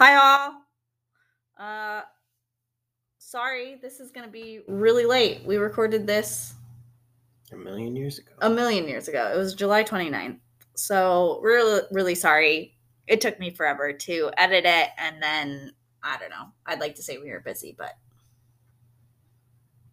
Hi all. Uh sorry, this is going to be really late. We recorded this A million years ago. a million years ago. It was July 29th. So, really really sorry. It took me forever to edit it and then I don't know. I'd like to say we were busy, but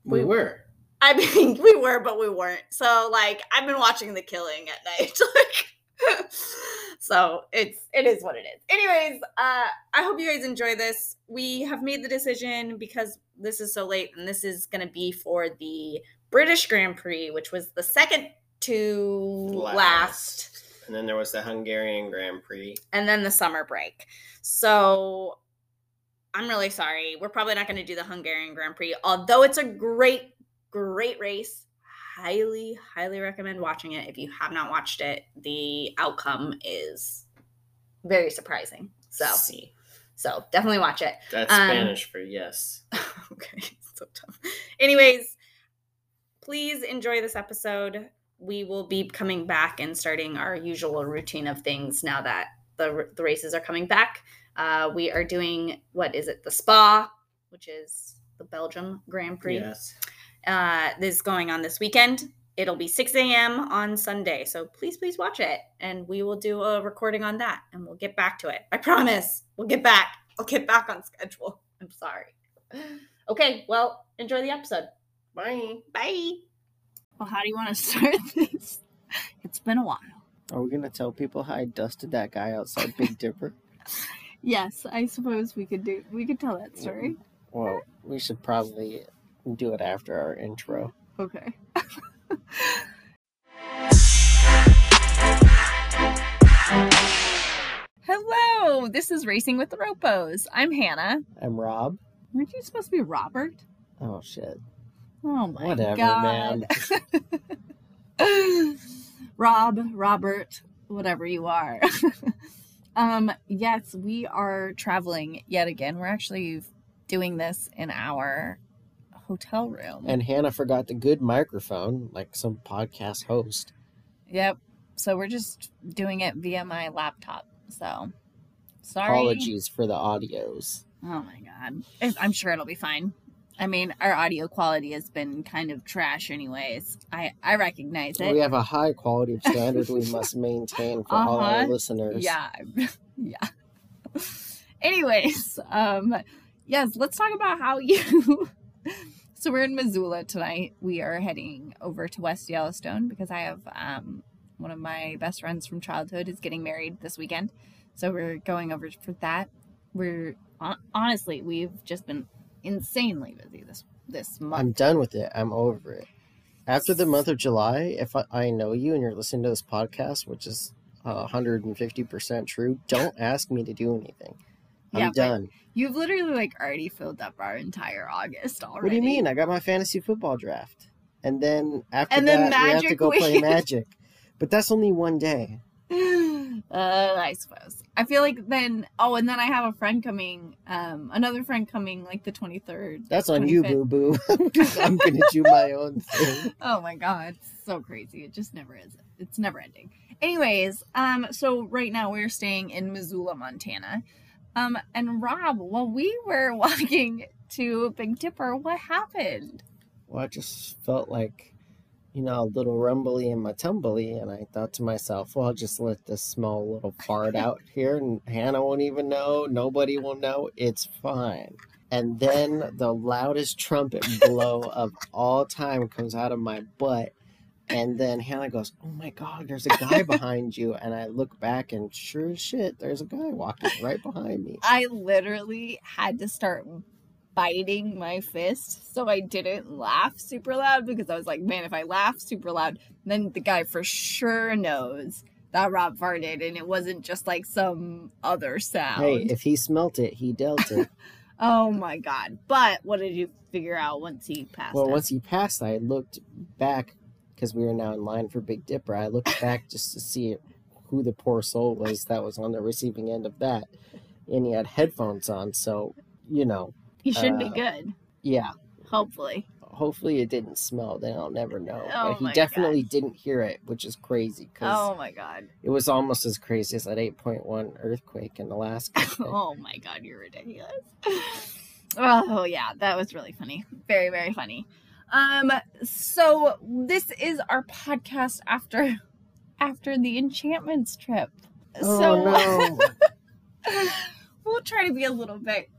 we we- were. I mean, we were, but we weren't. So, like, I've been watching The Killing at night. like, so it's it is what it is. Anyways, uh, I hope you guys enjoy this. We have made the decision because this is so late, and this is going to be for the British Grand Prix, which was the second to last And then there was the Hungarian Grand Prix. and then the summer break. So I'm really sorry. We're probably not going to do the Hungarian Grand Prix, although it's a great, great race. Highly, highly recommend watching it. If you have not watched it, the outcome is very surprising. So, See. so definitely watch it. That's Um, Spanish for yes. okay, so tough. Anyways, please enjoy this episode. We will be coming back and starting our usual routine of things now that the, the races are coming back. Uh, we are doing what is it? The Spa, which is the Belgium Grand Prix. Yes. Uh, this is going on this weekend. It'll be 6 a.m. on Sunday. So please, please watch it. And we will do a recording on that and we'll get back to it. I promise. We'll get back. I'll get back on schedule. I'm sorry. Okay, well, enjoy the episode. Bye. Bye. Well, how do you want to start this? It's been a while. Are we gonna tell people how I dusted that guy outside Big Dipper? Yes, I suppose we could do we could tell that story. Well, we should probably do it after our intro. Okay. Hello, this is Racing with the Ropos. I'm Hannah. I'm Rob. Weren't you supposed to be Robert? Oh shit. Oh my God. Whatever, god. man. Rob, Robert, whatever you are. um, yes, we are traveling yet again. We're actually doing this in our hotel room. And Hannah forgot the good microphone, like some podcast host. Yep. So we're just doing it via my laptop. So sorry. Apologies for the audios. Oh my god. I'm sure it'll be fine. I mean, our audio quality has been kind of trash anyways. I I recognize it. We have a high quality of standard we must maintain for all our Uh-huh. listeners. Yeah. yeah. Anyways, um yes, let's talk about how you So we're in Missoula tonight. We are heading over to West Yellowstone because I have um one of my best friends from childhood is getting married this weekend. So we're going over for that. We're honestly, we've just been insanely busy this this month. I'm done with it. I'm over it. After the month of July, if I, I know you and you're listening to this podcast, which is uh, 150% true, don't ask me to do anything. I'm Yeah, done. You've literally like already filled up our entire August already. What do you mean? I got my fantasy football draft. And then after And that, then we have to go play Magic. But that's only one day. uh, I suppose. I feel like then. Oh, and then I have a friend coming. Um, another friend coming like the twenty third. That's on you, 25th. boo boo. I'm going to do my own thing. Oh my god, it's so crazy. It just never is. It's never ending. Anyways, um, so right now we're staying in Missoula, Montana. Um, and Rob, while we were walking to Big Dipper, what happened? Well, I just felt like, you know, a little rumbly in my tumbly, and I thought to myself, well, I'll just let this small little fart out here, and Hannah won't even know. Nobody will know. It's fine. And then the loudest trumpet blow of all time comes out of my butt. And then Hannah goes, Oh my God, there's a guy behind you. And I look back, and sure as shit, there's a guy walking right behind me. I literally had to start biting my fist so I didn't laugh super loud because I was like, man, if I laugh super loud, then the guy for sure knows that Rob farted and it wasn't just like some other sound. Hey, if he smelt it, he dealt it. oh my god. But what did you figure out once he passed? Well, us? once he passed, I looked back because we were now in line for Big Dipper. I looked back just to see who the poor soul was that was on the receiving end of that, and he had headphones on. So, you know, he should be uh, good. yeah, Hopefully. hopefully it didn't smell. Then I'll never know. Oh but he definitely didn't hear it, which is crazy because Oh my god. it was almost as crazy as that 8.1 earthquake in Alaska. Oh my god, you're ridiculous. Oh yeah, that was really funny. Very, very funny. Um, so this is our podcast after after the enchantments trip. oh so no! we'll try to be a little bit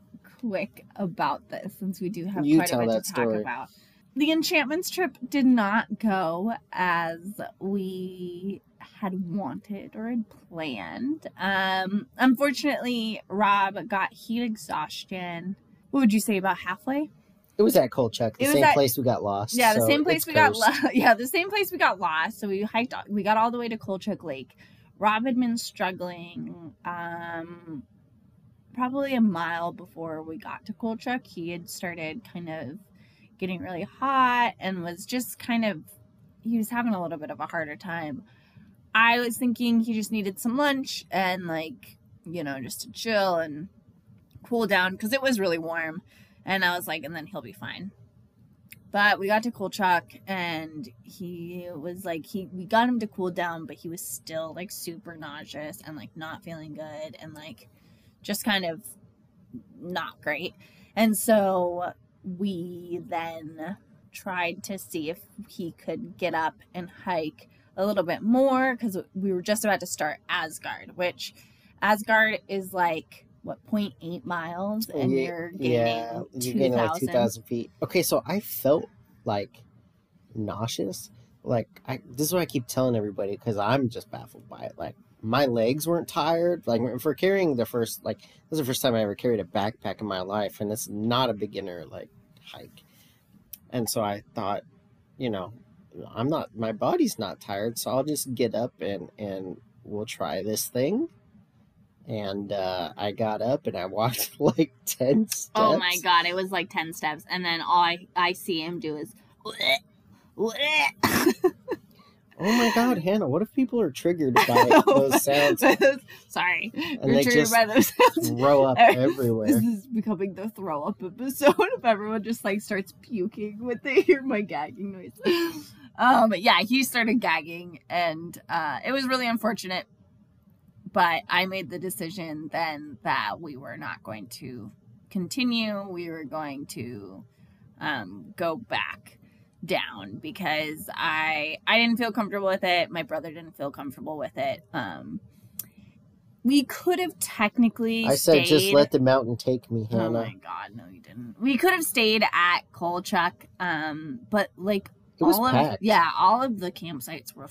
quick about this since we do have You quite a bit that to talk story. about. The enchantments trip did not go as we had wanted or had planned. Um, unfortunately, Rob got heat exhaustion. What would you say about halfway? It was at Colchuck, the same at- place we got lost. Yeah, the so same place we got lost. Yeah, the same place we got lost. So we hiked. We got all the way to Colchuck Lake. Rob had been struggling. Um, probably a mile before we got to Colchuck, he had started kind of getting really hot and was just kind of. He was having a little bit of a harder time. I was thinking he just needed some lunch and like you know just to chill and cool down because it was really warm. And I was like, and then he'll be fine. But we got to Colchuck and he was like he we got him to cool down, but he was still like super nauseous and like not feeling good and like just kind of not great. And so we then tried to see if he could get up and hike a little bit more because we were just about to start Aasgard, which Aasgard is like what 0.8 miles and Ye- you're gaining yeah, you're getting like 2000 2,000 feet. Okay, so I felt like nauseous. Like, I, this is what I keep telling everybody because I'm just baffled by it. Like, my legs weren't tired. Like, for carrying the first, like, this is the first time I ever carried a backpack in my life, and it's not a beginner, like, hike. And so I thought, you know, I'm not, my body's not tired, so I'll just get up and, and we'll try this thing. And uh, I got up and I walked like 10 steps. Oh my god, it was like 10 steps. And then all I, I see him do is. Oh my god, Hannah, what if people are triggered by those sounds Sorry. and You're triggered by those sounds. throw up everywhere. This is becoming the throw up episode if everyone just like starts puking when they hear my gagging noise. Um, yeah, he started gagging and uh, it was really unfortunate. But I made the decision then that we were not going to continue. We were going to um, go back down because I I didn't feel comfortable with it. My brother didn't feel comfortable with it. Um, we could have technically I said, just let the mountain take me, Oh my god, no, you didn't. We could have stayed at Colchuck, um, but like it all of packed. yeah, all of the campsites were.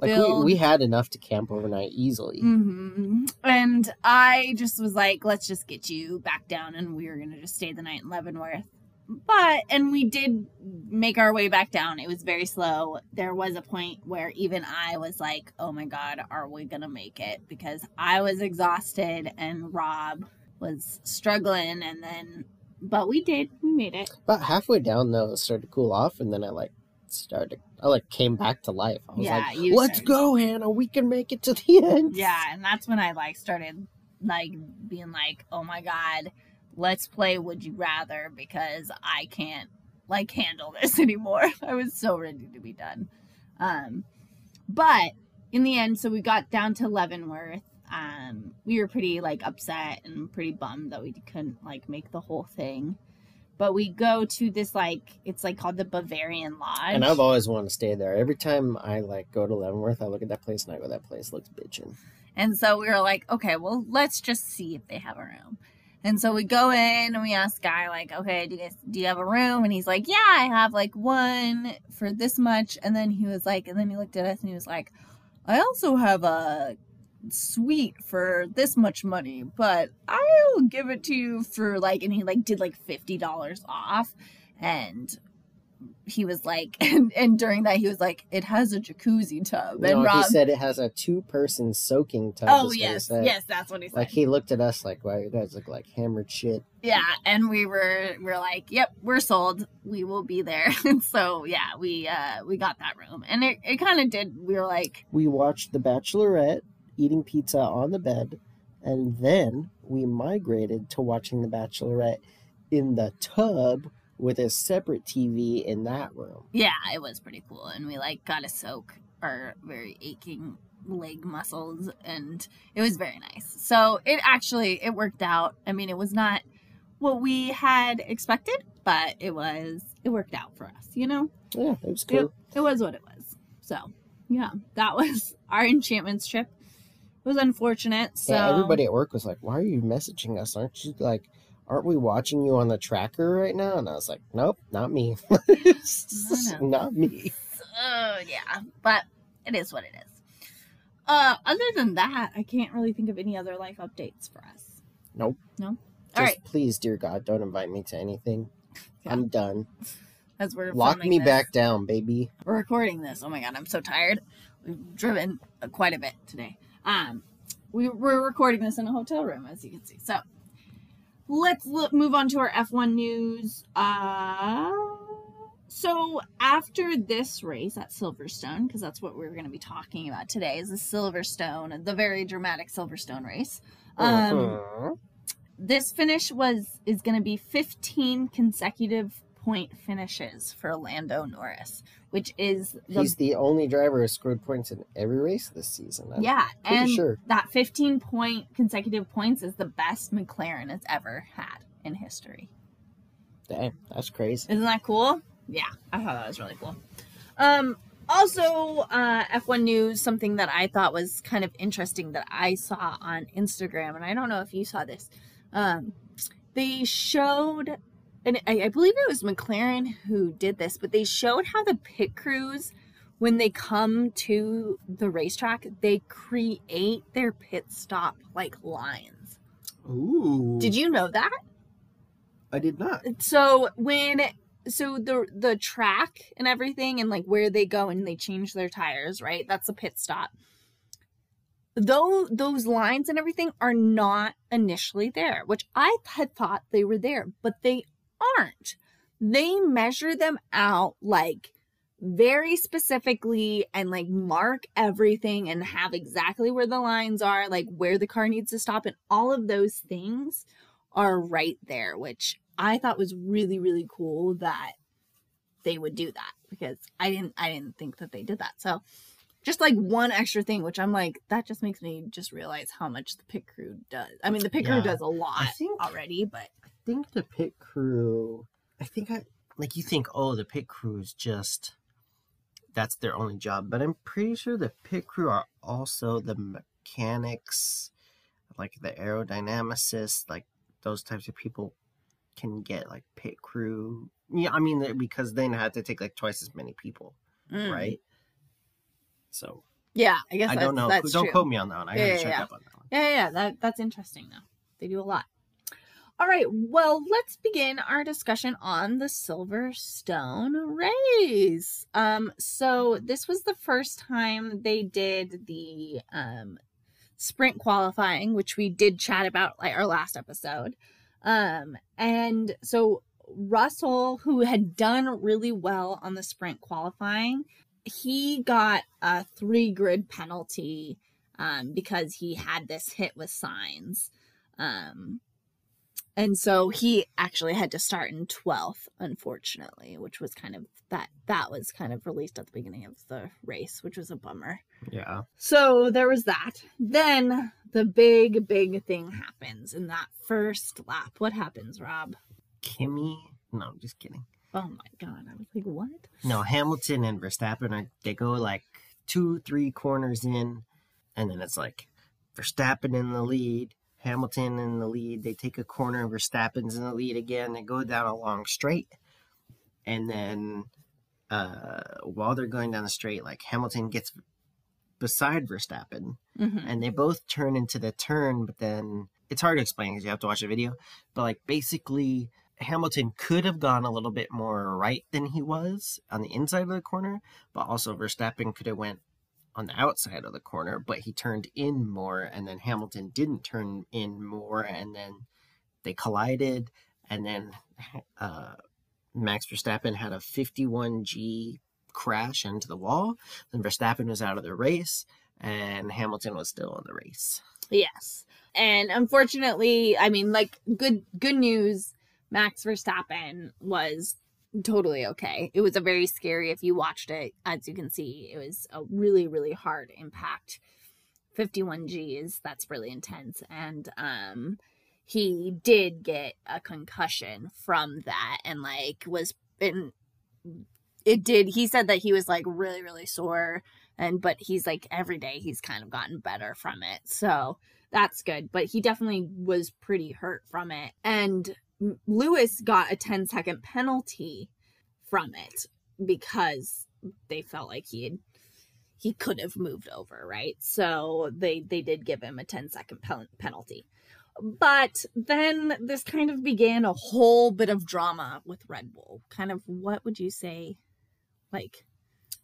Like we, we had enough to camp overnight easily. hmm And I just was like, let's just get you back down, and we were gonna just stay the night in Leavenworth. But and we did make our way back down. It was very slow. There was a point where even I was like, "Oh my god, are we gonna make it?" Because I was exhausted and Rob was struggling, and then but we did. We made it. About halfway down though, it started to cool off, and then I like started. I like came back to life. I was Yeah, like, "Let's started- go, Hannah. We can make it to the end." Yeah, and that's when I like started like being like, "Oh my god, let's play would you rather because I can't like handle this anymore." I was so ready to be done. Um but in the end, so we got down to Leavenworth. Um we were pretty like upset and pretty bummed that we couldn't like make the whole thing. But we go to this like it's like called the Bavarian Lodge. And I've always wanted to stay there. Every time I like go to Leavenworth, I look at that place and I go, "That place looks bitchin'." And so we were like, okay, well, let's just see if they have a room. And so we go in and we ask Guy, like, okay, do you guys do you have a room? And he's like, yeah, I have like one for this much. And then he was like, and then he looked at us and he was like, I also have a suite for this much money, but I'll give it to you for like, and he like did like fifty dollars off, and he was like, and, and during that he was like, it has a jacuzzi tub, and No, Rob, he said it has a two-person soaking tub. oh is what he yes, yes, that's what he said. Like he looked at us like, "Wow, you guys look like hammered shit." Yeah, and we were we are like, "Yep, we're sold. We will be there." And so yeah, we uh we got that room, and it it kind of did. We were like, We watched The Bachelorette eating pizza on the bed, and then we migrated to watching The Bachelorette in the tub with a separate TV in that room. Yeah, it was pretty cool. And we like got to soak our very aching leg muscles and it was very nice. So it actually it worked out. I mean, it was not what we had expected, but it was it worked out for us, you know? Yeah, it was cool. It, it was what it was. So, yeah, that was our enchantments trip. It was unfortunate. So Yeah, everybody at work was like, "Why are you messaging us? Aren't you like, aren't we watching you on the tracker right now?" And I was like, "Nope, not me. No, no. not me." Oh yeah, but it is what it is. Uh, other than that, I can't really think of any other life updates for us. Nope. No. Just All right, please, dear God, don't invite me to anything. Yeah. I'm done. as we're Lock me this- back down, baby. We're recording this. Oh my god, I'm so tired. We've driven quite a bit today. Um, we we're recording this in a hotel room, as you can see. So let's look, move on to our F1 news. Uh, so after this race at Silverstone, because that's what we're going to be talking about today, is the Silverstone, the very dramatic Silverstone race. Um, Mhm. this finish was is going to be 15 consecutive point finishes for Lando Norris, which is the He's the only driver who scored points in every race this season. I'm yeah, and sure. that 15 point consecutive points is the best McLaren has ever had in history. Dang, that's crazy. Isn't that cool? Yeah, I thought that was really cool. Um, also, uh, F1 news, something that I thought was kind of interesting that I saw on Instagram, and I don't know if you saw this. Um, they showed, and I, I believe it was McLaren who did this, but they showed how the pit crews, when they come to the racetrack, they create their pit stop like lines. Ooh. Did you know that? I did not. so when so the the track and everything and like where they go and they change their tires right that's a pit stop though those lines and everything are not initially there which i had thought they were there but they aren't. They measure them out like very specifically and like mark everything and have exactly where the lines are like where the car needs to stop and all of those things are right there which i thought was really really cool that they would do that because i didn't i didn't think that they did that. So just like one extra thing which i'm like that just makes me just realize how much the pit crew does i mean the pit crew does a lot think- already but I think the pit crew. I think I like you think. Oh, the pit crew is just that's their only job, but I'm pretty sure the pit crew are also the mechanics, like the aerodynamicists, like those types of people can get like pit crew. Yeah, I mean because they have to take like twice as many people, mm. right? So yeah i guess I don't know. that's Don't true. quote me on that one. I Yeah, gotta yeah, check yeah. up on that one. Yeah, yeah, that that's interesting though. They do a lot. All right, well, let's begin our discussion on the Silverstone race. Um, so this was the first time they did the um sprint qualifying, which we did chat about like our last episode. Um, and so Russell, who had done really well on the sprint qualifying, he got a three grid penalty um, because he had this hit with Sainz. Um, and so he actually had to start in 12th, unfortunately, which was kind of that that was kind of released at the beginning of the race, which was a bummer. Yeah. So there was that. Then the big, big thing happens in that first lap. What happens, Rob? Kimmy. No, I'm just kidding. Oh my god, I was like, what? No, Hamilton and Verstappen are they go like two, three corners in, and then it's like Verstappen in the lead, Hamilton in the lead. They take a corner, and Verstappen's in the lead again. They go down a long straight, and then uh, while they're going down the straight, like Hamilton gets beside Verstappen, hmm and they both turn into the turn, but then it's hard to explain because you have to watch the video. But like basically, Hamilton could have gone a little bit more right than he was on the inside of the corner, but also Verstappen could have went on the outside of the corner, but he turned in more, and then Hamilton didn't turn in more, and then they collided, and then uh, Max Verstappen had a 51G crash into the wall. Then Verstappen was out of the race, and Hamilton was still in the race. Yes. And unfortunately, I mean, like good good news Max Verstappen was totally okay. It was a very scary, if you watched it, as you can see, it was a really, really hard impact. 51 G's, that's really intense. And um he did get a concussion from that and like was in it did he said that he was like really really sore and but he's like every day he's kind of gotten better from it so that's good but he definitely was pretty hurt from it and lewis got a 10 second penalty from it because they felt like he had he could have moved over right so they they did give him a 10 second pen- penalty but then this kind of began a whole bit of drama with Red Bull. Kind of what would you say like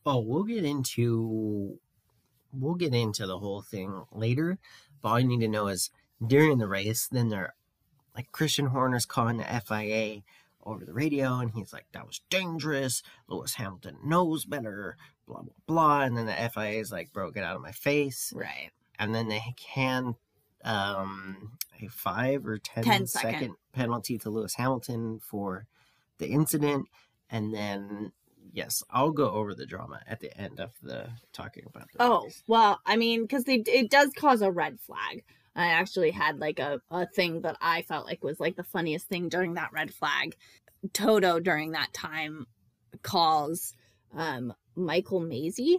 Oh, we'll get into we'll get into the whole thing later. But all you need to know is during the race, then they're like Christian Horner's calling the FIA over the radio, and he's like, "That was dangerous. Lewis Hamilton knows better." Blah blah blah. And then the FIA is like, "Bro, get out of my face." right And then they can um a five or ten, 10 second second. penalty to Lewis Hamilton for the incident, and then yes, I'll go over the drama at the end of the talking about the Oh, race. well, I mean, because they it does cause a red flag. I actually had like a, a thing that I felt like was like the funniest thing during that red flag. Toto during that time calls um Michael Masi.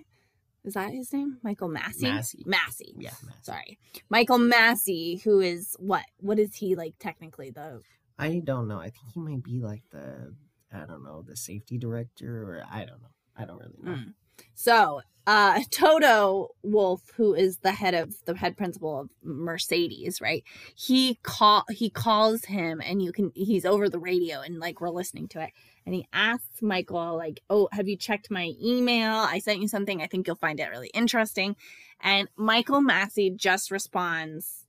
Is that his name? Michael Masi? Masi. Masi. Yeah, Masi. Sorry. Michael Masi, who is what? What is he like technically the I don't know. I think he might be like the I don't know the safety director or I don't know. I don't really know. Mm. So, uh, Toto Wolff, who is the head of the head principal of Mercedes, right? He call he calls him, and you can he's over the radio, and like we're listening to it, and he asks Michael, like, "Oh, have you checked my email? I sent you something. I think you'll find it really interesting." And Michael Masi just responds.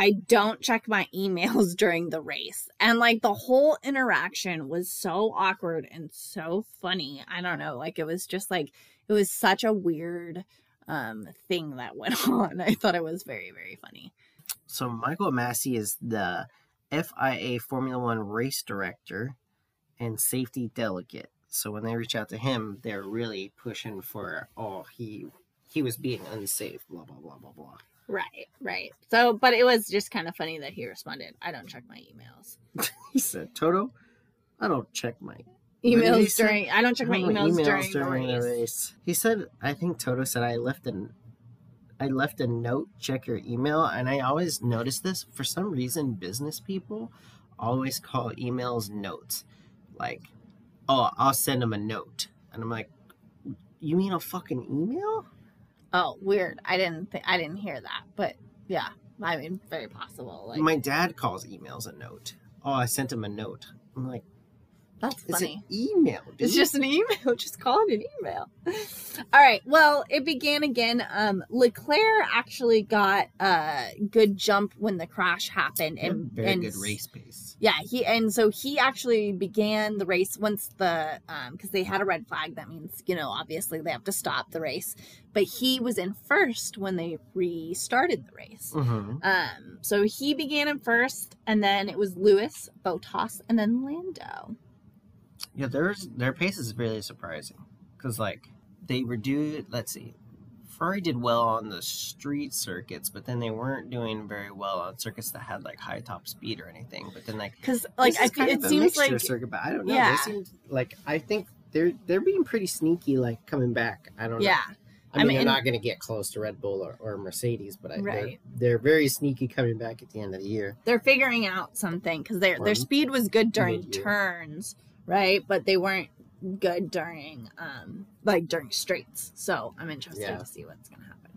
I don't check my emails during the race. And like the whole interaction was so awkward and so funny. I don't know. Like it was just like it was such a weird um thing that went on. I thought it was very, very funny. So Michael Masi is the FIA Formula One race director and safety delegate. So when they reach out to him, they're really pushing for oh he he was being unsafe, blah blah blah blah blah. Right, right. So but it was just kind of funny that he responded, I don't check my emails. He said, Toto, I don't check my What did he Emails say? during I don't check my I don't know, emails, during, the race. He said, I think Toto said I left an I left a note, check your email, and I always notice this. For some reason, business people always call emails notes. Like, oh, I'll send them a note. And I'm like, you mean a fucking email? Oh, weird. I didn't th- I didn't hear that. But yeah, I mean very possible. Like My dad calls emails a note. Oh, I sent him a note. I'm like, that's it's funny. an email, dude. It's just an email. Just call it an email. All right. Well, it began again. Um, Leclerc actually got a good jump when the crash happened, and very and good race pace. Yeah, he and so he actually began the race once the um because they had a red flag. That means you know obviously they have to stop the race. But he was in first when they restarted the race. Mm-hmm. Um, so he began in first, and then it was Lewis, Bottas, and then Lando. Yeah, there's their pace is really surprising because like they were do let's see, Ferrari did well on the street circuits, but then they weren't doing very well on circuits that had like high top speed or anything. But then like Because like I kind it of seems like circuit, but I don't know. Yeah. They seem like I think they're they're being pretty sneaky, like coming back. I don't know. yeah. I mean, I mean, they're not going to get close to Red Bull or, or Mercedes, but I, they're, Right. they're very sneaky coming back at the end of the year. they're figuring out something because their their speed was good during mid-year. turns, right? But they weren't good during um like during straights. So I'm interested Yeah. to see what's gonna happen.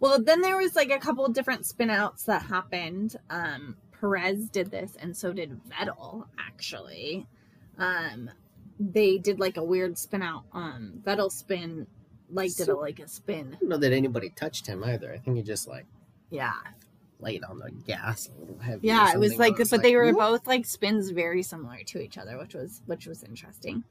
Well, then there was like a couple of different spin outs that happened. Um Perez did this and so did Vettel actually. Um they did like a weird spin out. Um Vettel spin like did a like a spin. I don't know that anybody touched him either. I think he just like Yeah. Laid on the gas a little heavy. Yeah, it was like, was but they were "Whoop." both like spins very similar to each other, which was which was interesting.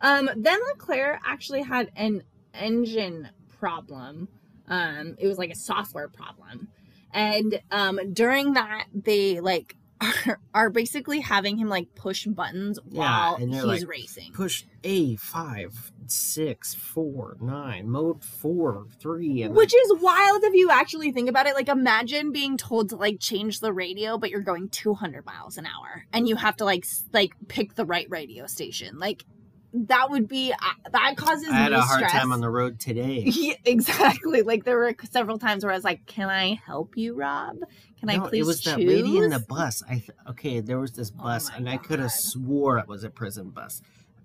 Um, then Leclerc actually had an engine problem. Um, it was like a software problem, and um, during that they like are, are basically having him like push buttons Yeah, while he's like, racing. Push A five, six, four, nine, mode four, three, and Which is wild if you actually think about it. Like, imagine being told to like change the radio, but you're going 200 miles an hour, and you have to like s- like pick the right radio station. Like, that would be uh, that causes I had me a hard stress. time on the road today. Yeah, exactly. Like there were several times where I was like, "Can I help you, Rob? Can I No, please it was choose?" that lady in the bus. I th- okay, there was this Oh bus, my and I could have swore it was a prison bus.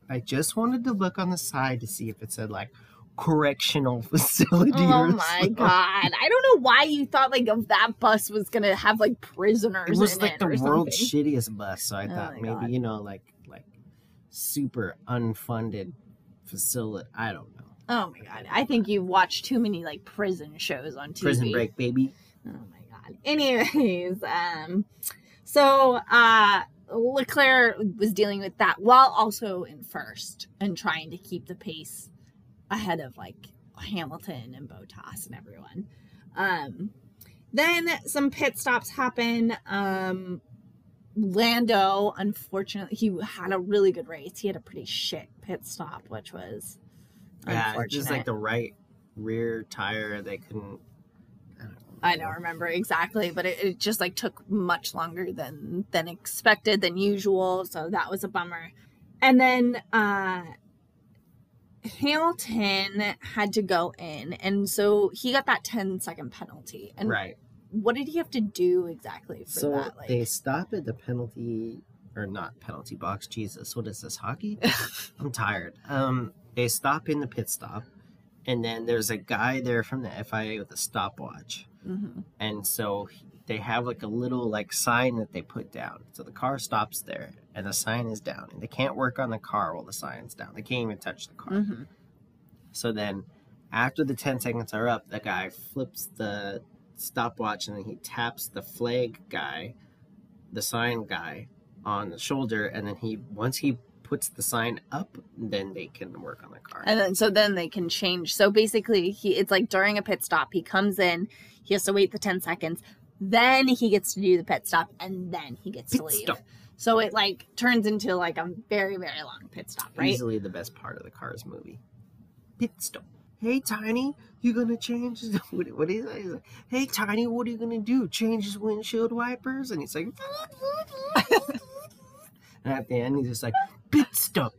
I just wanted to look on the side to see if it said like correctional facility. Oh my something. god! I don't know why you thought like of that bus was gonna have like prisoners. It was like it the world's something. shittiest bus, so I Oh thought maybe God. you know like super unfunded facility. I don't know. Oh my god! I think you've watched too many like prison shows on TV. Prison break, baby. Oh my god. Anyways, um, so uh, Leclerc was dealing with that while also in first and trying to keep the pace ahead of like Hamilton and Bottas and everyone. Um, then some pit stops happen. Um, Lando, unfortunately, he had a really good race. He had a pretty shit pit stop, which was Yeah, just like the right rear tire. They couldn't. I don't. I don't remember exactly, but it, it just like took much longer than than expected than usual, so that was a bummer. And then uh Hamilton had to go in, and so he got that 10 second penalty. And right. What did he have to do exactly for So that? Like, they stop at the penalty or not penalty box. Jesus, what is this hockey? I'm tired. Um, they stop in the pit stop, and then there's a guy there from the FIA with a stopwatch, Mhm. and so they have like a little like sign that they put down. So the car stops there, and the sign is down, and they can't work on the car while the sign's down. They can't even touch the car. Mhm. So then, after the 10 seconds are up, the guy flips the stopwatch and then he taps the flag guy, the sign guy, on the shoulder. And then he, once he puts the sign up, then they can work on the car. And then so then they can change. So basically, he it's like during a pit stop, he comes in, he has to wait the 10 seconds, then he gets to do the pit stop, and then he gets to Pit leave. stop. So it like turns into like a very, very long pit stop, right? Easily the best part of the Cars movie. Pit stop. Hey, Tiny, you gonna change? What, what is that? He's like, hey, Tiny, what are you gonna do? Change his windshield wipers? And he's like, and at the end, he's just like, pit stop.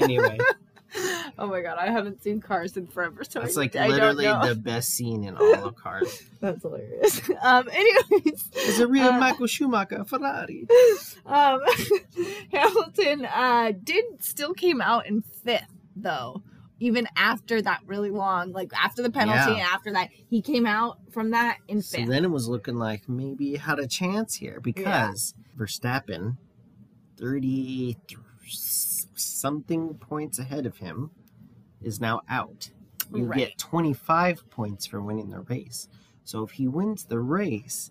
Anyway, Oh my god, I haven't seen Cars in forever, so it's like I literally the best scene in all of Cars. That's hilarious. Um, anyways, It's a real uh, Michael Schumacher Ferrari. um, Hamilton uh, did still came out in fifth though, even after that really long, like after the penalty Yeah. and after that, he came out from that in So then it was looking like maybe he had a chance here because Verstappen, 30 something points ahead of him, is now out. You Right. get 25 points for winning the race. So if he wins the race,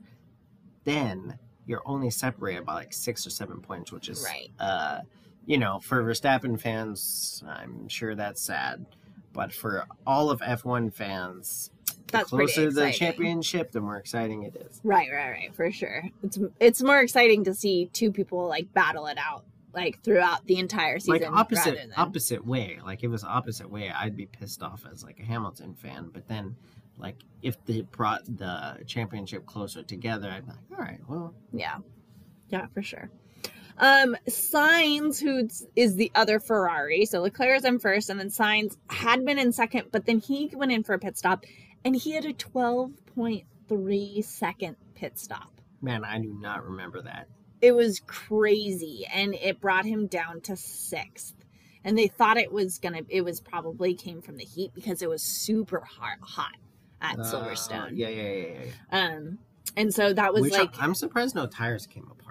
then you're only separated by like six or seven points, which is, Right. uh, you know, for Verstappen fans, I'm sure that's sad. But for all of F1 fans, That's the closer to the championship, the more exciting it is. Right, right, right, for sure. It's it's more exciting to see two people like battle it out like throughout the entire season. like opposite than- opposite way. Like if it was opposite way, I'd be pissed off as like a Hamilton fan. But then, like if they brought the championship closer together, I'd be like, all right, well, Yeah. Yeah, for sure. Um, Sainz, who is the other Ferrari, so Leclerc is in first, and then Sainz had been in second, but then he went in for a pit stop, and he had a 12.3 second pit stop. man, I do not remember that. It was crazy, and it brought him down to sixth. And they thought it was gonna, it was probably came from the heat because it was super hot, hot at Uh, Silverstone. yeah, yeah, yeah, yeah. Um, and so that was Which like, I, am surprised no tires came apart.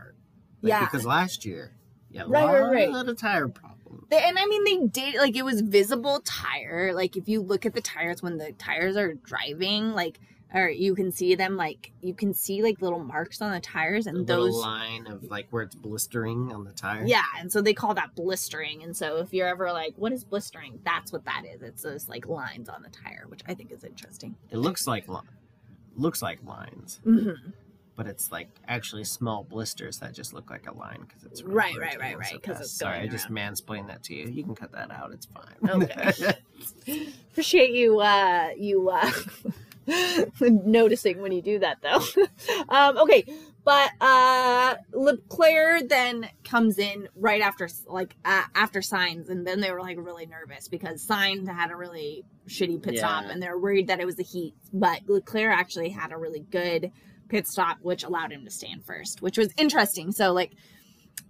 Like, Yeah. because last year, yeah, Right, lot right, right. of tire problems. They- and I mean, they did like it was visible tire. Like if you look at the tires when the tires are driving, like or you can see them, like you can see like little marks on the tires, and those, line of like where it's blistering on the tire. yeah. And so they call that blistering. And so if you're ever like, what is blistering? That's what that is. It's those like lines on the tire, which I think is interesting. it looks like li- looks like lines. hmm but it's like actually small blisters that just look like a line because it's really Right, right, right, right, a 'cause test. it's Sorry, I just mansplained that to you. You can cut that out. It's fine. Okay. Appreciate you uh you uh noticing when you do that though. um okay, but uh Leclerc then comes in right after like uh, after Sainz and then they were like really nervous because Sainz had a really shitty pit stop Yeah. and they're worried that it was the heat, but Leclerc actually had a really good pit stop which allowed him to stand first, which was interesting. So like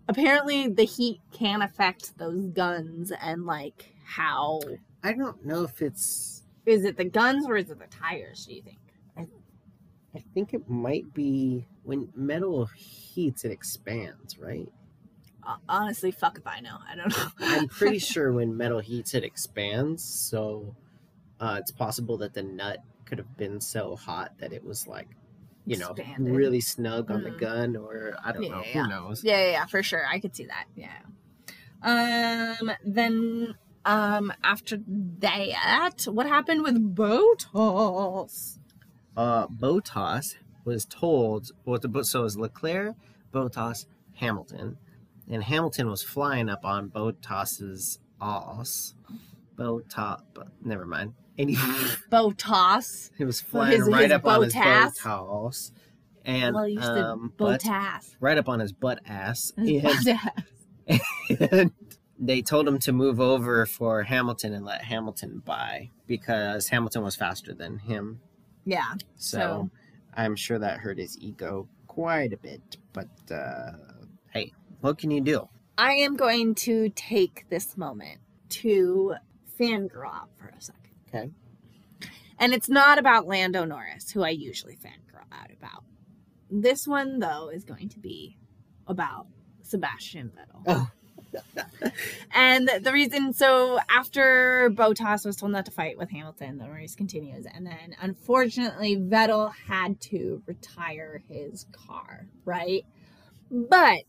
apparently the heat can affect those guns and like how I don't know if it's. is it the guns or is it the tires do you think I think it might be when metal heats, it expands, right? Uh, honestly fuck if i know i don't know I'm pretty sure when metal heats, it expands. So uh, it's possible that the nut could have been so hot that it was like, you know, Expanded. really snug on the Mhm. gun, or I don't know. Yeah, yeah. Who knows? yeah, yeah yeah for sure i could see that yeah um then um after that what happened with bottas Uh, Bottas was told, well, the, so was Leclerc, Bottas, Hamilton. And Hamilton was flying up on Bottas's ass. Bottas, but never mind. And he, bottas he was flying his- right his up on his bottas. And well um, butt- bottas right up on his butt ass. His And, bottas. and they told him to move over for Hamilton and let Hamilton by because Hamilton was faster than him. yeah So, So- I'm sure that hurt his ego quite a bit. But uh, hey, what can you do? I am going to take this moment to fangirl out for a second. Okay. And it's not about Lando Norris, who I usually fangirl out about. This one, though, is going to be about Sebastian Vettel. Oh. and the reason, so after Bottas was told not to fight with Hamilton, the race continues. And then unfortunately, Vettel had to retire his car, right? But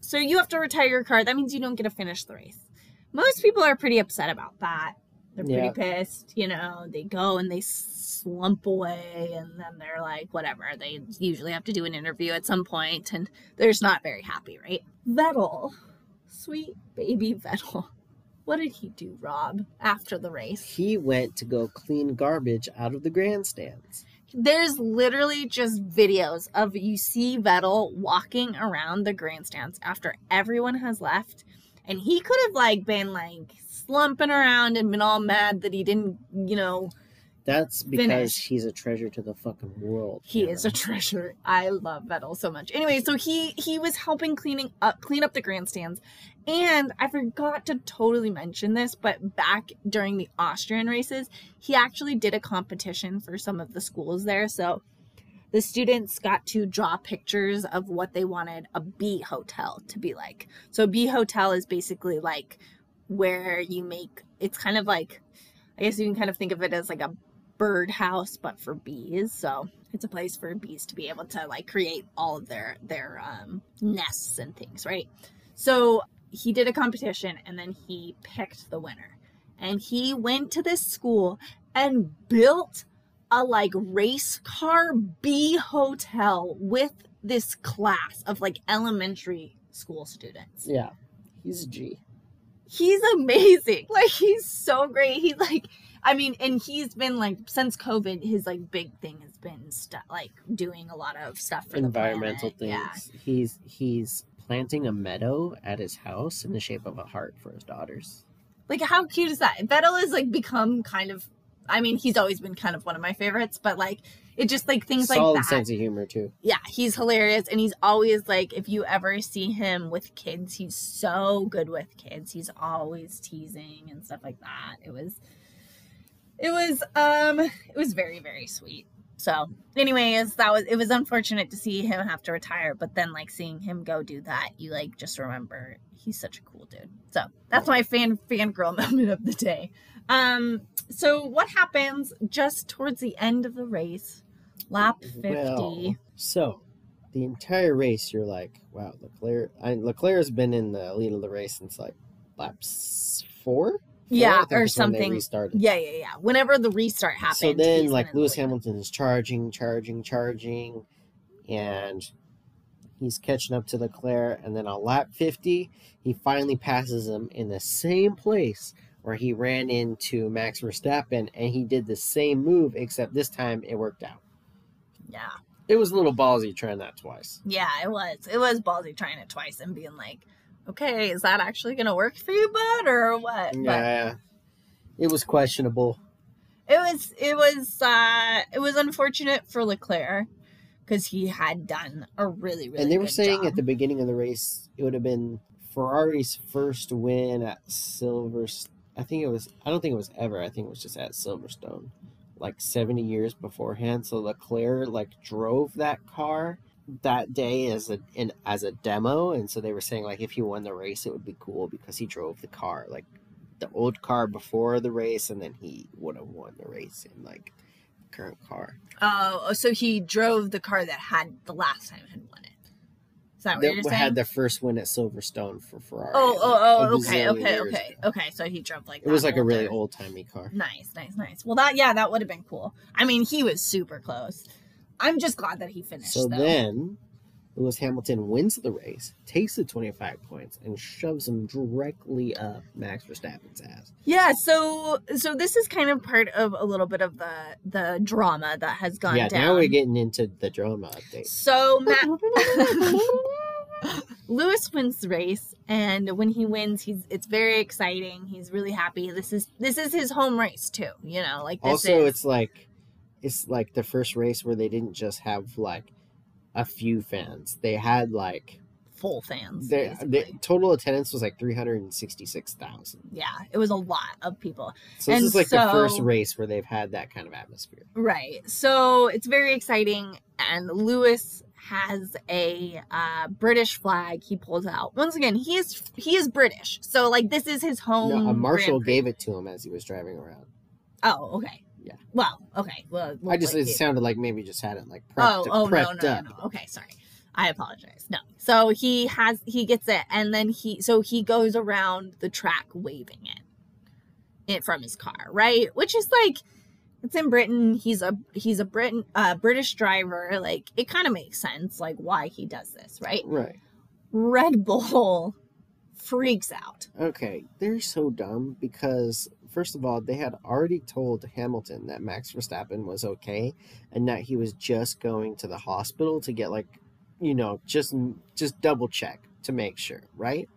so you have to retire your car. That means you don't get to finish the race. Most people are pretty upset about that. They're pretty pissed. You know, they go and they slump away, and then they're like, whatever. They usually have to do an interview at some point, and they're just not very happy, right? Vettel, sweet baby Vettel. What did he do, Rob, after the race? He went to go clean garbage out of the grandstands. there's literally just videos of you see Vettel walking around the grandstands after everyone has left. And he could have like been like slumping around and been all mad that he didn't, you know, That's because Finish. he's a treasure to the fucking world. he is a treasure. I love Vettel so much. Anyway, so he he was helping cleaning up clean up the grandstands. And I forgot to totally mention this, but back during the Austrian races, he actually did a competition for some of the schools there. So the students got to draw pictures of what they wanted a bee hotel to be like. So bee hotel is basically like where you make it's kind of like I guess you can kind of think of it as like a birdhouse but for bees. So it's a place for bees to be able to like create all of their their um nests and things, right? So he did a competition and then he picked the winner. And he went to this school and built a like race car B hotel with this class of like elementary school students. Yeah, he's a G. He's amazing. Like he's so great. He's like I mean, and he's been like since COVID, his like big thing has been stuff like doing a lot of stuff for Environmental things. He's he's planting a meadow at his house in the shape of a heart for his daughters. Like how cute is that? Vettel has like become kind of I mean, he's always been kind of one of my favorites, but like it just like things Solid like that. sense of humor too. Yeah, he's hilarious and he's always like if you ever see him with kids, he's so good with kids. He's always teasing and stuff like that. It was it was um it was very very sweet. So, anyways, that was it was unfortunate to see him have to retire, but then like seeing him go do that, you like just remember he's such a cool dude. So, that's my fan fangirl moment of the day. Um so what happens just towards the end of the race? Lap 50. Well, so the entire race, you're like, wow, Leclerc. I, Leclerc has been in the lead of the race since like laps four. Yeah, or is when they something. restarted. Yeah, yeah, yeah. Whenever the restart happened. So then, like been in the Lewis. Hamilton is charging, charging, charging, and he's catching up to Leclerc. And then on lap 50, he finally passes him in the same place where he ran into Max Verstappen, and he did the same move, except this time it worked out. Yeah. It was a little ballsy trying that twice. Yeah, it was. It was ballsy trying it twice and being like, okay, is that actually going to work for you, bud, or what? But Yeah, it was questionable. it was, it was, uh, it was unfortunate for Leclerc because he had done a really, really and they were saying job. at the beginning of the race it would have been Ferrari's first win at Silver. I think it was. I don't think it was ever. I think it was just at Silverstone, like seventy years beforehand. So Leclerc like drove that car that day as a in as a demo, and so they were saying like if he won the race, it would be cool because he drove the car like the old car before the race, and then he would have won the race in like the current car. Oh, oh so he drove the car that had the last time had won it. Is that what That you're saying? had the first win at Silverstone for Ferrari. oh, oh, oh, okay, okay, okay, ago. okay. So he drove like It was like a really old timey car. Nice, nice, nice. Well, that yeah, that would have been cool. I mean, he was super close. I'm just glad that he finished. So though. then, Lewis Hamilton wins the race, takes the 25 points, and shoves him directly up Max Verstappen's ass. yeah, so so this is kind of part of a little bit of the the drama that has gone yeah, down. now we're getting into the drama update. So Max Lewis wins the race, and when he wins, he's it's very exciting. He's really happy. This is this is his home race too. You know, like this also, is, it's like it's like the first race where they didn't just have like a few fans; they had like full fans. their the total attendance was like 366,000. yeah, it was a lot of people. So this And is like the first race where they've had that kind of atmosphere. Right. So it's very exciting. And Lewis has a uh, British flag he pulls out. Once again, he is he is British. So like this is his home. No, a marshal gave it to him as he was driving around. Oh, okay. Yeah. Well, okay. Well, I just it sounded like maybe just had it like prepped, Oh, oh no, no, no, up. no. Okay, sorry. I apologize. No. So he has he gets it and then he so he goes around the track waving it. It from his car, right? Which is like it's in Britain. He's a he's a Britain uh British driver. Like it kind of makes sense like why he does this, right? Right. Red Bull freaks out. Okay, they're so dumb because first of all, they had already told Hamilton that Max Verstappen was okay and that he was just going to the hospital to get like, you know, just just double check to make sure, right?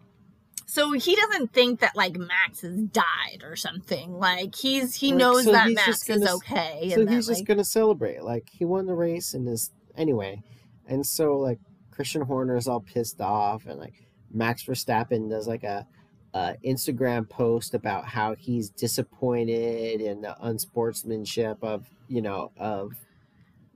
So he doesn't think that like Max has died or something. Like he's he Like, knows so that Max just is gonna- okay. so he's that, just like, gonna celebrate. Like he won the race and is anyway. And so like Christian Horner is all pissed off and like Max Verstappen does like a, a Instagram post about how he's disappointed in the unsportsmanship of you know of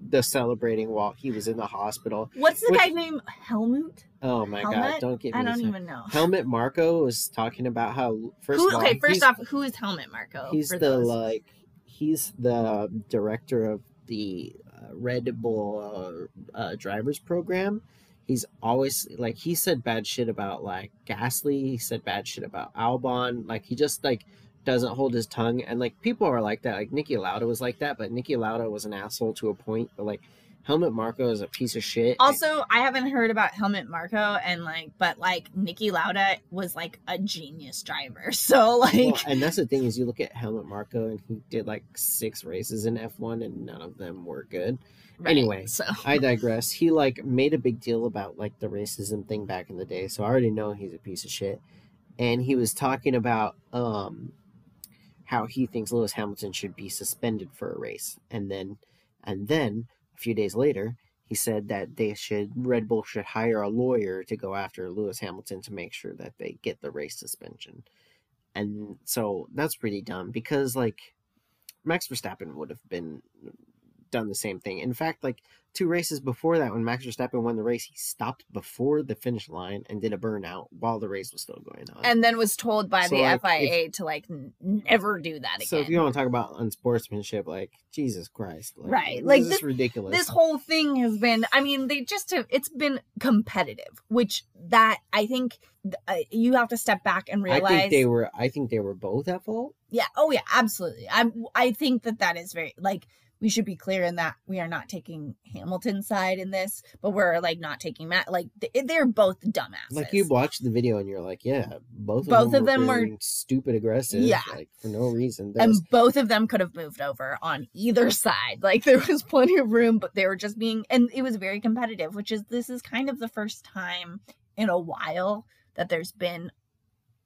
the celebrating while he was in the hospital. What's the Which- guy's name? Helmut? Oh my god! Don't get me. I don't even know. Helmut Marko was talking about how first who, all okay, first off, who is Helmut Marko? he's the those? like he's the director of the uh, Red Bull uh, uh, drivers program. He's always like he said bad shit about like Gasly. He said bad shit about Albon. Like he just like doesn't hold his tongue. And like people are like that. Like Niki Lauda was like that, but Niki Lauda was an asshole to a point. But like Helmut Marko is a piece of shit. Also, I haven't heard about Helmut Marko and like, but like Niki Lauda was like a genius driver. So like, Well, and that's the thing is you look at Helmut Marko and he did like six races in F1 and none of them were good. right, anyway. so I digress. He like made a big deal about like the racism thing back in the day, so I already know he's a piece of shit. And he was talking about um how he thinks Lewis Hamilton should be suspended for a race. And then and then a few days later, he said that they should Red Bull should hire a lawyer to go after Lewis Hamilton to make sure that they get the race suspension. And so that's pretty dumb because like Max Verstappen would have been done the same thing. In fact, like two races before that, when Max Verstappen won the race, he stopped before the finish line and did a burnout while the race was still going on. and then was told by So, the like, FIA to like never do that again. so if you want to talk about unsportsmanship, like Jesus Christ, like, Right, this like, is this- ridiculous. this whole thing has been i mean they just have it's been competitive which that i think uh, you have to step back and I realize think they were. I think they were both at fault. yeah oh yeah absolutely i i think that that is very like we should be clear in that we are not taking Hamilton's side in this, but we're like not taking Matt. Like they're both dumbasses. Like you watched the video and you're like, yeah, both of Both them of them were were- stupid aggressive, Yeah. like for no reason. There and was- both of them could have moved over on either side. Like there was plenty of room, but they were just being, and it was very competitive. Which is this is kind of the first time in a while that there's been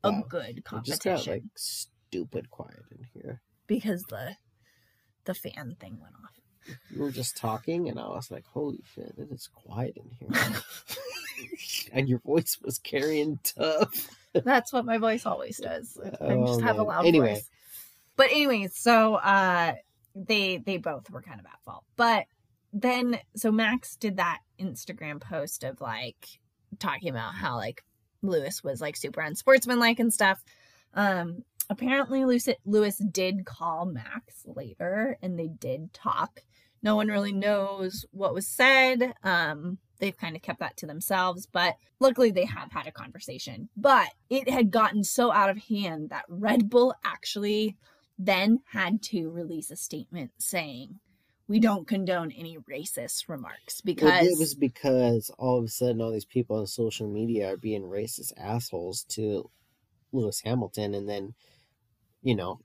a Wow. good it just competition got like stupid quiet in here. because the the fan thing went off. You were just talking, and I was like, "Holy shit, it is quiet in here." and your voice was carrying tough. That's what my voice always does. I Oh, just have a loud Anyway. voice. But anyways, so uh they they both were kind of at fault. But then so Max did that Instagram post of like talking about how like Lewis was like super unsportsmanlike and stuff. Um apparently Lewis Lewis did call Max later and they did talk. No one really knows what was said. Um they've kind of kept that to themselves, but luckily they have had a conversation. But it had gotten so out of hand that Red Bull actually then had to release a statement saying we don't condone any racist remarks because Well, it was because all of a sudden all these people on social media are being racist assholes to Lewis Hamilton, and then you know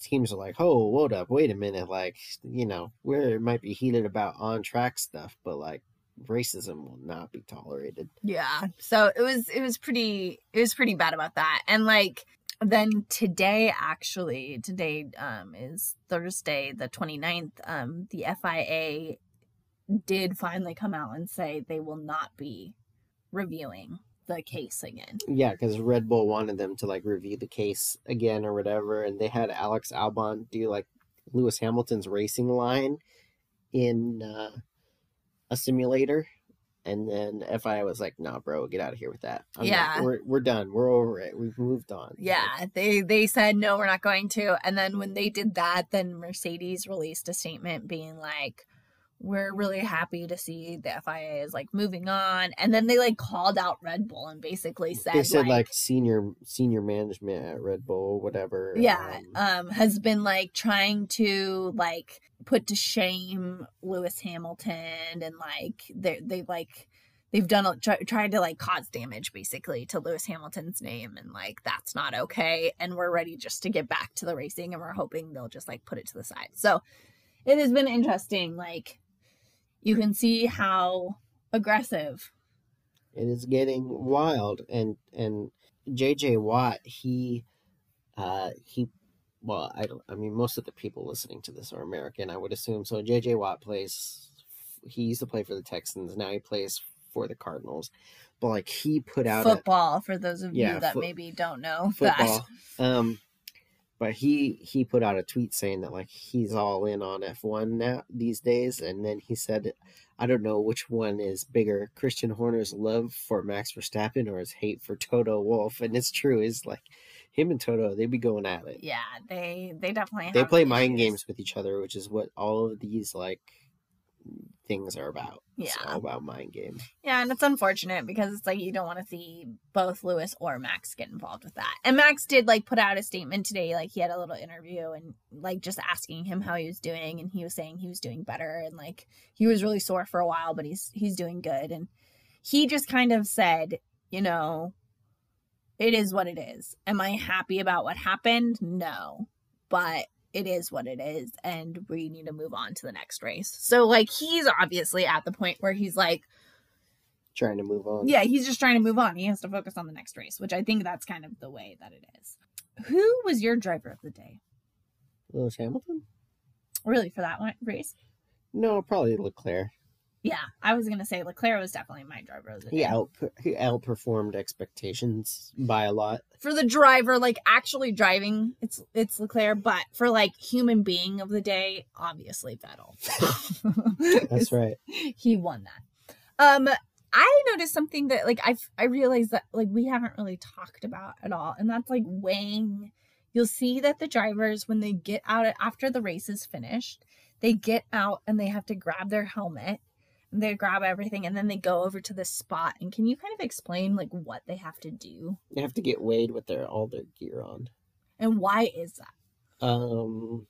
teams are like, "Oh, hold up, wait a minute!" Like you know, where it might be heated about on track stuff, but like racism will not be tolerated. Yeah. So it was it was pretty it was pretty bad about that. And like then today actually today um is Thursday the 29th um the FIA did finally come out and say they will not be reviewing the case again. Yeah, because Red Bull wanted them to like review the case again or whatever, and they had Alex Albon do like Lewis Hamilton's racing line in uh, a simulator, and then FIA was like, "Nah, bro, get out of here with that. I'm not- Yeah. we're we're done. We're over it. We've moved on." Yeah, they they said no, we're not going to. And then when they did that, then Mercedes released a statement being like, "We're really happy to see the FIA is like moving on." And then they like called out Red Bull and basically said, they said like, senior senior management at Red Bull, whatever. yeah, um, um, has been like trying to like put to shame Lewis Hamilton and like they they like they've done a, try, tried to like cause damage basically to Lewis Hamilton's name and like that's not okay and we're ready just to get back to the racing and we're hoping they'll just like put it to the side. So it has been interesting like you can see how aggressive it is getting wild and and jj watt he uh he well i don't i mean most of the people listening to this are american i would assume. So jj watt plays he used to play for the texans now he plays for the cardinals. But like he put out a, football for those of Yeah, you that foot- maybe don't know football. Um but he he put out a tweet saying that like he's all in on f1 now these days and then he said i don't know which one is bigger christian horner's love for max verstappen or his hate for toto wolff and it's true is like him and toto they be going at it. Yeah, they they definitely they play issues. mind games with each other which is what all of these like things are about it's Yeah. all about mind games Yeah, and it's unfortunate because it's like you don't want to see both Lewis or Max get involved with that. And Max did like put out a statement today, like he had a little interview and like just asking him how he was doing, and he was saying he was doing better and like he was really sore for a while, but he's he's doing good. And he just kind of said, you know, it is what it is. Am I happy about what happened? No. But it is what it is and we need to move on to the next race. So like he's obviously at the point where he's like trying to move on yeah, he's just trying to move on. He has to focus on the next race, which I think that's kind of the way that it is. Who was your driver of the day? lewis hamilton Really for that one race? no probably leclerc Yeah, I was gonna say Leclerc was definitely my driver of the day. he out he outperformed expectations by a lot For the driver, like actually driving, it's it's Leclerc, but for like human being of the day, obviously Vettel. that's right he won that. Um, I noticed something that like I I realized that like we haven't really talked about at all, and that's like weighing. You'll see that the drivers when they get out after the race is finished, they get out and they have to grab their helmet they grab everything and then they go over to the spot. And can you kind of explain like what they have to do They have to get weighed with their all their gear on. and why is that? Um,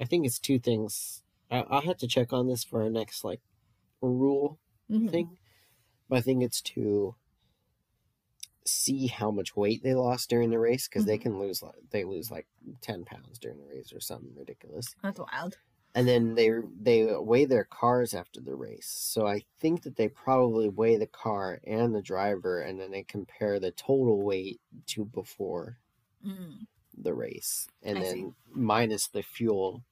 I think it's two things. I, I'll have to check on this for our next like rule Mhm. thing. But I think it's to see how much weight they lost during the race because they Mhm. can lose like they lose like ten pounds during the race or something ridiculous. That's wild. And then they they weigh their cars after the race. So I think that they probably weigh the car and the driver, and then they compare the total weight to before Mm. the race, and I then see. minus the fuel.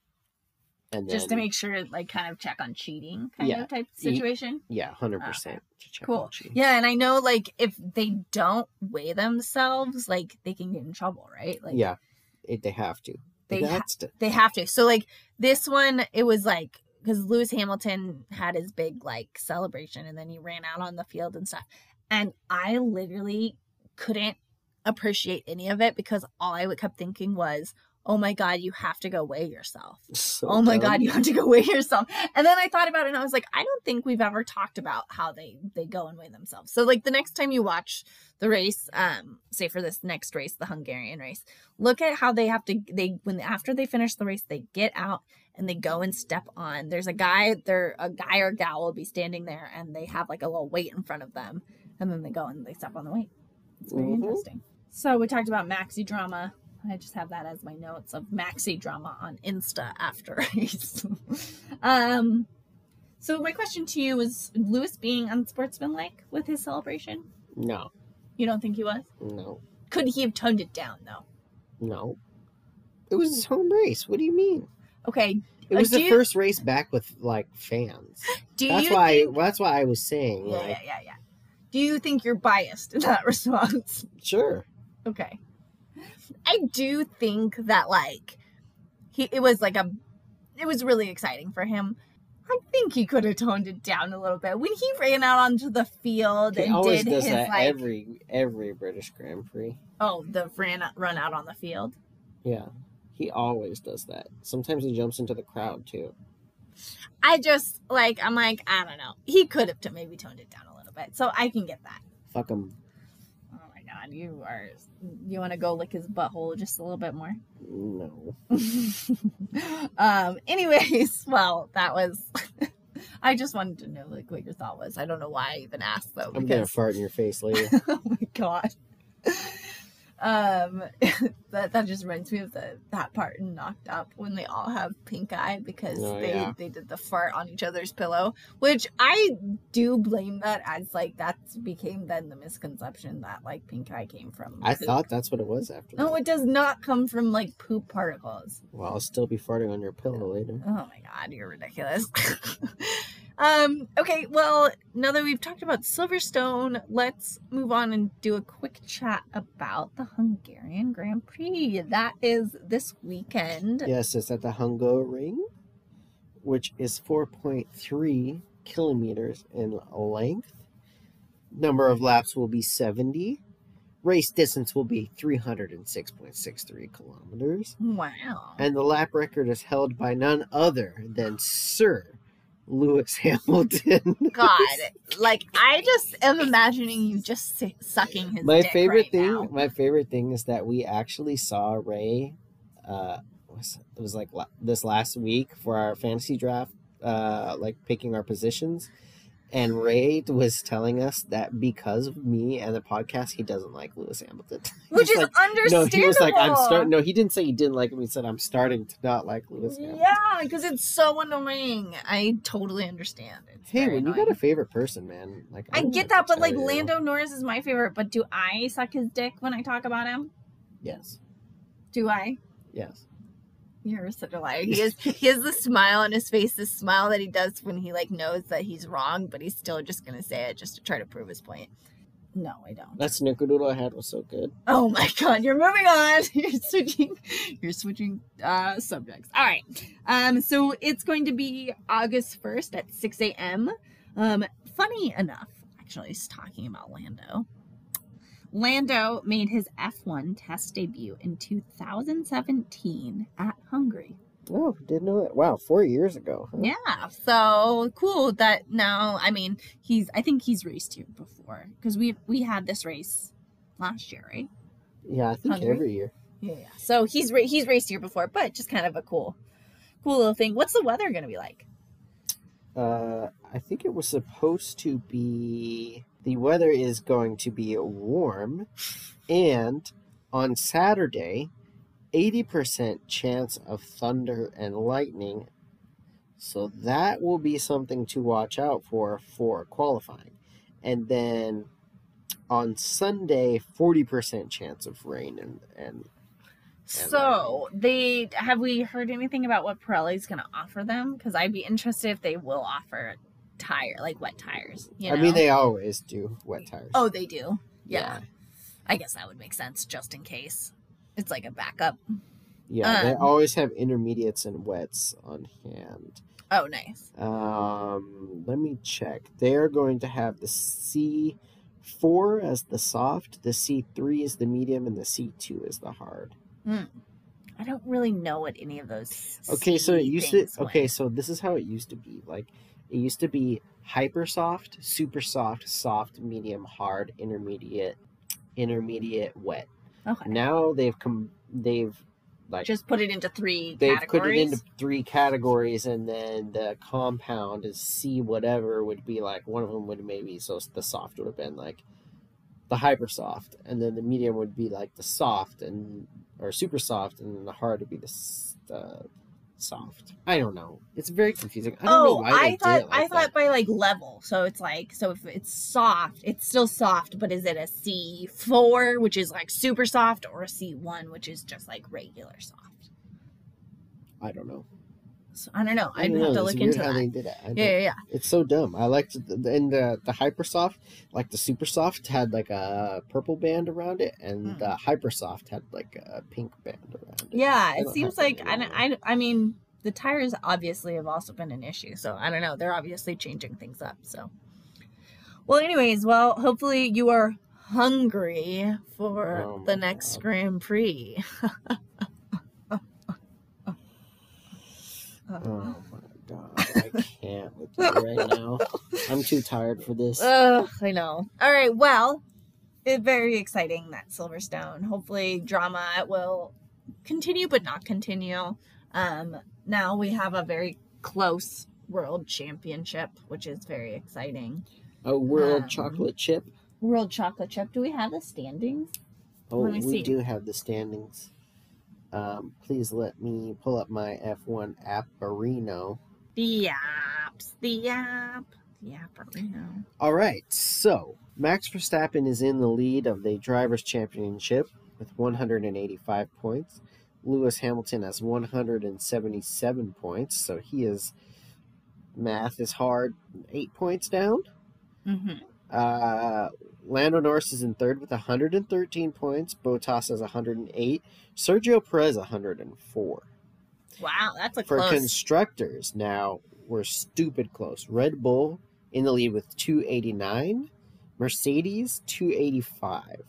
And Just to make sure, like, kind of check on cheating, kind Yeah. of type situation. yeah, hundred percent. to Cool. Yeah, and I know, like, if they don't weigh themselves, like, they can get in trouble, right? Like, yeah, it, they have to. They They ha- to. they have to. So like this one, it was like because Lewis Hamilton had his big like celebration and then he ran out on the field and stuff. And I literally couldn't appreciate any of it because all I kept thinking was, oh my God, you have to go weigh yourself. So oh my dumb. God, you have to go weigh yourself. And then I thought about it and I was like, I don't think we've ever talked about how they they go and weigh themselves. So like the next time you watch the race, um, say for this next race, the Hungarian race, look at how they have to they when after they finish the race, they get out and they go and step on. There's a guy, there a guy or gal will be standing there and they have like a little weight in front of them, and then they go and they step on the weight. It's very Mhm. interesting. So we talked about maxi drama. I just have that as my notes of maxi drama on Insta after race. um, so my question to you is: Lewis being unsportsmanlike with his celebration? No, You don't think he was? no, Could he have toned it down though? no. It was his home race. What do you mean? Okay. It Uh, was do the you- first race back with like fans. Do That's you? why. think- That's why I was saying. yeah, like, yeah, yeah, yeah. Do you think you're biased in that response? sure. Okay. I do think that like he it was like a it was really exciting for him. I think he could have toned it down a little bit when he ran out onto the field He and always did does his that like every every British Grand Prix. oh the ran run out on the field. Yeah, he always does that. Sometimes he jumps into the crowd too. I just like I'm like I don't know. He could have to maybe toned it down a little bit, so I can get that. Fuck him. God, you are you want to go lick his butthole just a little bit more? No. um anyways well that was i just wanted to know like what your thought was i don't know why i even asked though I'm gonna fart in your face later. oh my god um that that just reminds me of the that part in knocked up when they all have pink eye because Oh, they yeah. they did the fart on each other's pillow which i do blame that as like that became then the misconception that like pink eye came from I poop. thought that's what it was after. no that. it does not come from like poop particles Well, I'll still be farting on your pillow later. Oh my god, you're ridiculous. um, okay, well, now that we've talked about Silverstone, let's move on and do a quick chat about the Hungarian Grand Prix. That is this weekend. Yes, it's at the Hungaroring, which is 4.3 kilometers in length. Number of laps will be 70. Race distance will be 306.63 kilometers. Wow. And the lap record is held by none other than Sir Lewis Hamilton. God, like I just am imagining you just sucking his my dick favorite right thing now. my favorite thing is that we actually saw ray uh was- it was like this last week for our fantasy draft uh like picking our positions and ray was telling us that because of me and the podcast he doesn't like lewis hamilton Which is like, understandable. no he was like i'm starting no he didn't say he didn't like him he said i'm starting to not like lewis hamilton Yeah, because it's so annoying. I totally understand. It's hey when you got a favorite person man like I don't get that, but like you. Lando Norris is my favorite. But do I suck his dick when I talk about him? yes Do I? yes You're such a liar. He has he has the smile on his face, the smile that he does when he like knows that he's wrong, but he's still just gonna say it just to try to prove his point. No, I don't. that snickerdoodle i had was so good Oh my god, you're moving on. You're switching you're switching uh subjects. All right. Um so it's going to be August 1st at 6 a.m. Um funny enough, actually he's talking about Lando. Lando made his F1 test debut in 2017 at Hungary. oh didn't know that wow four years ago huh? Yeah, so cool that now. I mean, he's. I think he's raced here before because we we had this race last year, right? Yeah, I think Hungry? every year. Yeah. So he's ra- he's raced here before, but just kind of a cool, cool little thing. What's the weather going to be like? Uh, I think it was supposed to be. The weather is going to be warm, and on Saturday, 80% chance of thunder and lightning. So that will be something to watch out for for qualifying. And then on Sunday, 40% chance of rain and, and So they have we heard anything about what Pirelli's going to offer them? Because I'd be interested if they will offer tire like wet tires. You know? I mean, they always do wet tires. Oh, they do. Yeah. I guess that would make sense just in case. It's like a backup. Yeah, they Um, always have intermediates and wets on hand. Oh, nice. Um, let me check. They are going to have the C4 as the soft, the C3 is the medium, and the C2 is the hard. I don't really know what any of those. Okay, so it used to. Okay, went. so this is how it used to be. Like, it used to be hyper soft, super soft, soft, medium, hard, intermediate, intermediate, wet. Okay. Now they've come. They've like Just put it into three they've categories. put it into three categories and then the compound is c whatever would be like one of them would maybe so the soft would have been like the hyper soft and then the medium would be like the soft and or super soft and then the hard would be the uh, soft i don't know it's very confusing i don't know oh, why they I did thought like I thought that. by like level. So it's like so if it's soft, it's still soft, but is it a C four, which is like super soft, or a C one, which is just like regular soft? i don't know So I don't know. I I'd don't have know, to look into how that. they did it I Yeah, yeah, yeah. It's so dumb. I liked the and the the hyper soft, like the super soft had like a purple band around it, and Hmm. the hyper soft had like a pink band around it. Yeah, it seems like I. I, I mean the tires obviously have also been an issue, so I don't know. They're obviously changing things up. So, well, anyways, well, hopefully you are hungry for Oh the next God. Grand Prix. Oh my god, I can't with you right now. I'm too tired for this. Ugh, I know. All right, well, it's very exciting that Silverstone. Hopefully, drama will continue, but not continue. Um, now we have a very close world championship, which is very exciting. A world um, chocolate chip. World chocolate chip. Do we have the standings? Oh, we see. do have the standings. Um, please let me pull up my F1 app Barino. The apps. The app. The app. Arena. All right, so Max Verstappen is in the lead of the Drivers' Championship with 185 points. Lewis Hamilton has 177 points, so he is math is hard, eight points down. Mm-hmm. Uh, Lando Norris is in third with 113 points. Bottas has 108. Sergio Perez 104. Wow, that's a For close. constructors, now we're stupid close. Red Bull in the lead with 289, Mercedes 285.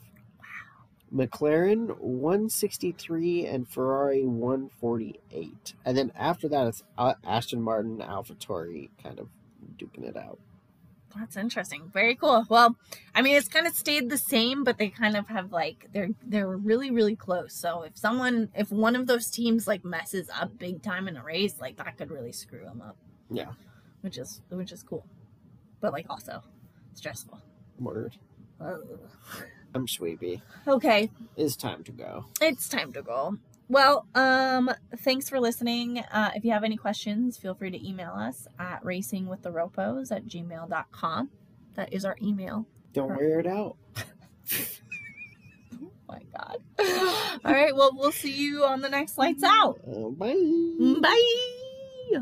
McLaren 163 and Ferrari 148. And then after that, it's uh, Aston Martin, AlphaTauri kind of duking it out. That's interesting. Very cool. Well, I mean, it's kind of stayed the same, but they kind of have like they're they're really really close. So if someone if one of those teams like messes up big time in a race, like that could really screw them up. Yeah. which is which is cool, but like also stressful. Word. Ugh. I'm Sweepy. Okay, It's time to go. it's time to go. Well, um, thanks for listening. Uh, if you have any questions, feel free to email us at racingwiththeropos at gmail.com. That is our email. Don't wear it out. Oh my God. All right. Well, we'll see you on the next Lights Out. Bye. Bye.